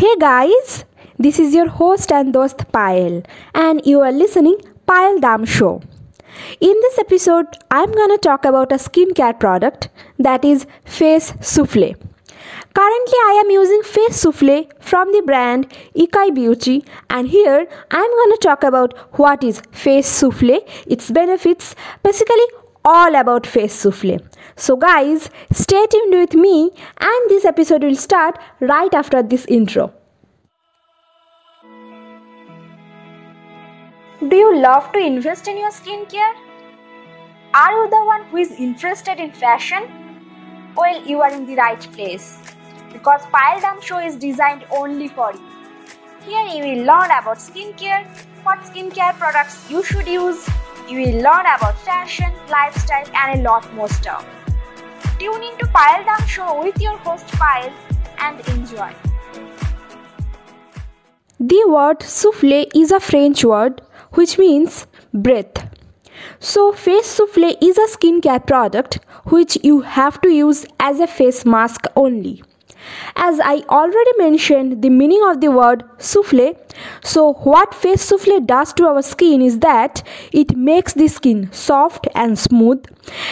Hey guys, this is your host and dost Payal, and you are listening Payal Dam Show. In this episode, I'm gonna talk about a skincare product that is Face Souffle. Currently, I am using Face Souffle from the brand Ikai Beauty, and here I'm gonna talk about what is Face Souffle, its benefits, basically all about Face Souffle. So, guys, stay tuned with me, and this episode will start right after this intro. Do you love to invest in your skincare? Are you the one who is interested in fashion? Well, you are in the right place because Payal Dam Show is designed only for you. Here you will learn about skincare, what skincare products you should use, you will learn about fashion, lifestyle, and a lot more stuff. Tune in to Payal Dam Show with your host Payal and enjoy. The word souffle is a French word which means breath. So, face souffle is a skincare product which you have to use as a face mask only. As I already mentioned the meaning of the word souffle, so what face souffle does to our skin is that it makes the skin soft and smooth.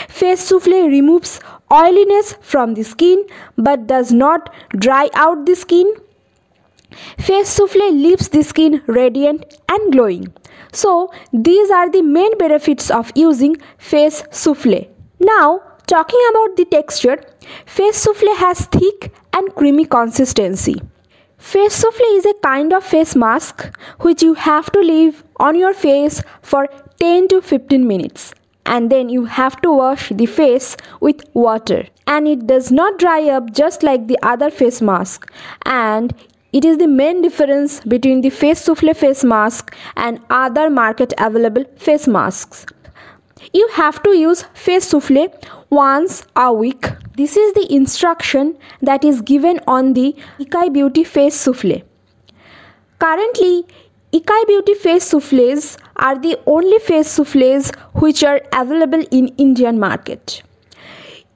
Face souffle removes oiliness from the skin but does not dry out the skin. Face souffle leaves the skin radiant and glowing. So, these are the main benefits of using face souffle. Now, talking about the texture, face souffle has thick and creamy consistency. Face souffle is a kind of face mask which you have to leave on your face for 10 to 15 minutes and then you have to wash the face with water and it does not dry up just like the other face mask and it is the main difference between the face souffle face mask and other market available face masks. You have to use face souffle once a week. This is the instruction that is given on the Ikai Beauty face souffle. Currently, Ikai Beauty face souffles are the only face souffles which are available in Indian market.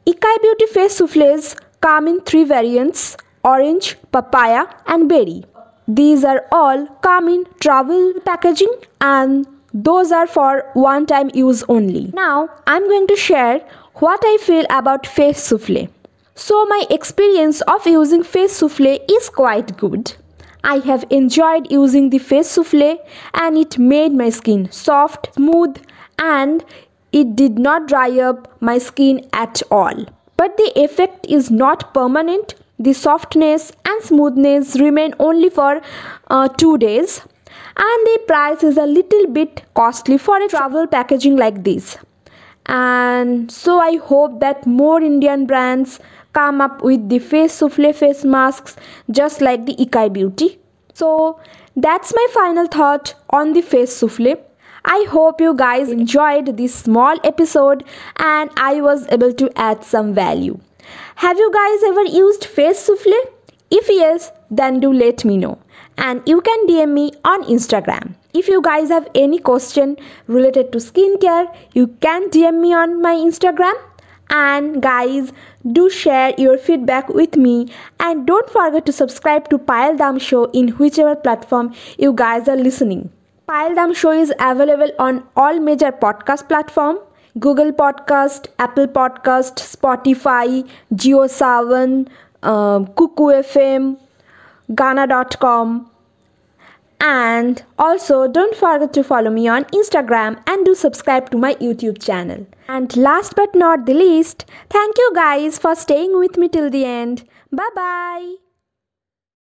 Ikai Beauty face souffles come in three variants orange, papaya and berry. These are all come in travel packaging and those are for one time use only. Now I'm going to share what I feel about face souffle. So my experience of using face souffle is quite good. I have enjoyed using the face souffle and it made my skin soft, smooth and it did not dry up my skin at all. But the effect is not permanent. The softness and smoothness remain only for uh, 2 days and the price is a little bit costly for a travel packaging like this and so i hope that more indian brands come up with the face souffle face masks just like the ikai beauty so that's my final thought on the face souffle I hope you guys enjoyed this small episode and I was able to add some value. Have you guys ever used face souffle? If yes, then do let me know and you can DM me on Instagram. If you guys have any question related to skincare, you can DM me on my Instagram. And guys, do share your feedback with me and don't forget to subscribe to Payal Dam Show in whichever platform you guys are listening. Payal Dam Show is available on all major podcast platforms Google Podcast, Apple Podcast, Spotify, JioSaavn, uh, Kuku FM, Gaana.com, And also, don't forget to follow me on Instagram and do subscribe to my YouTube channel. And last but not the least, thank you guys for staying with me till the end. Bye bye.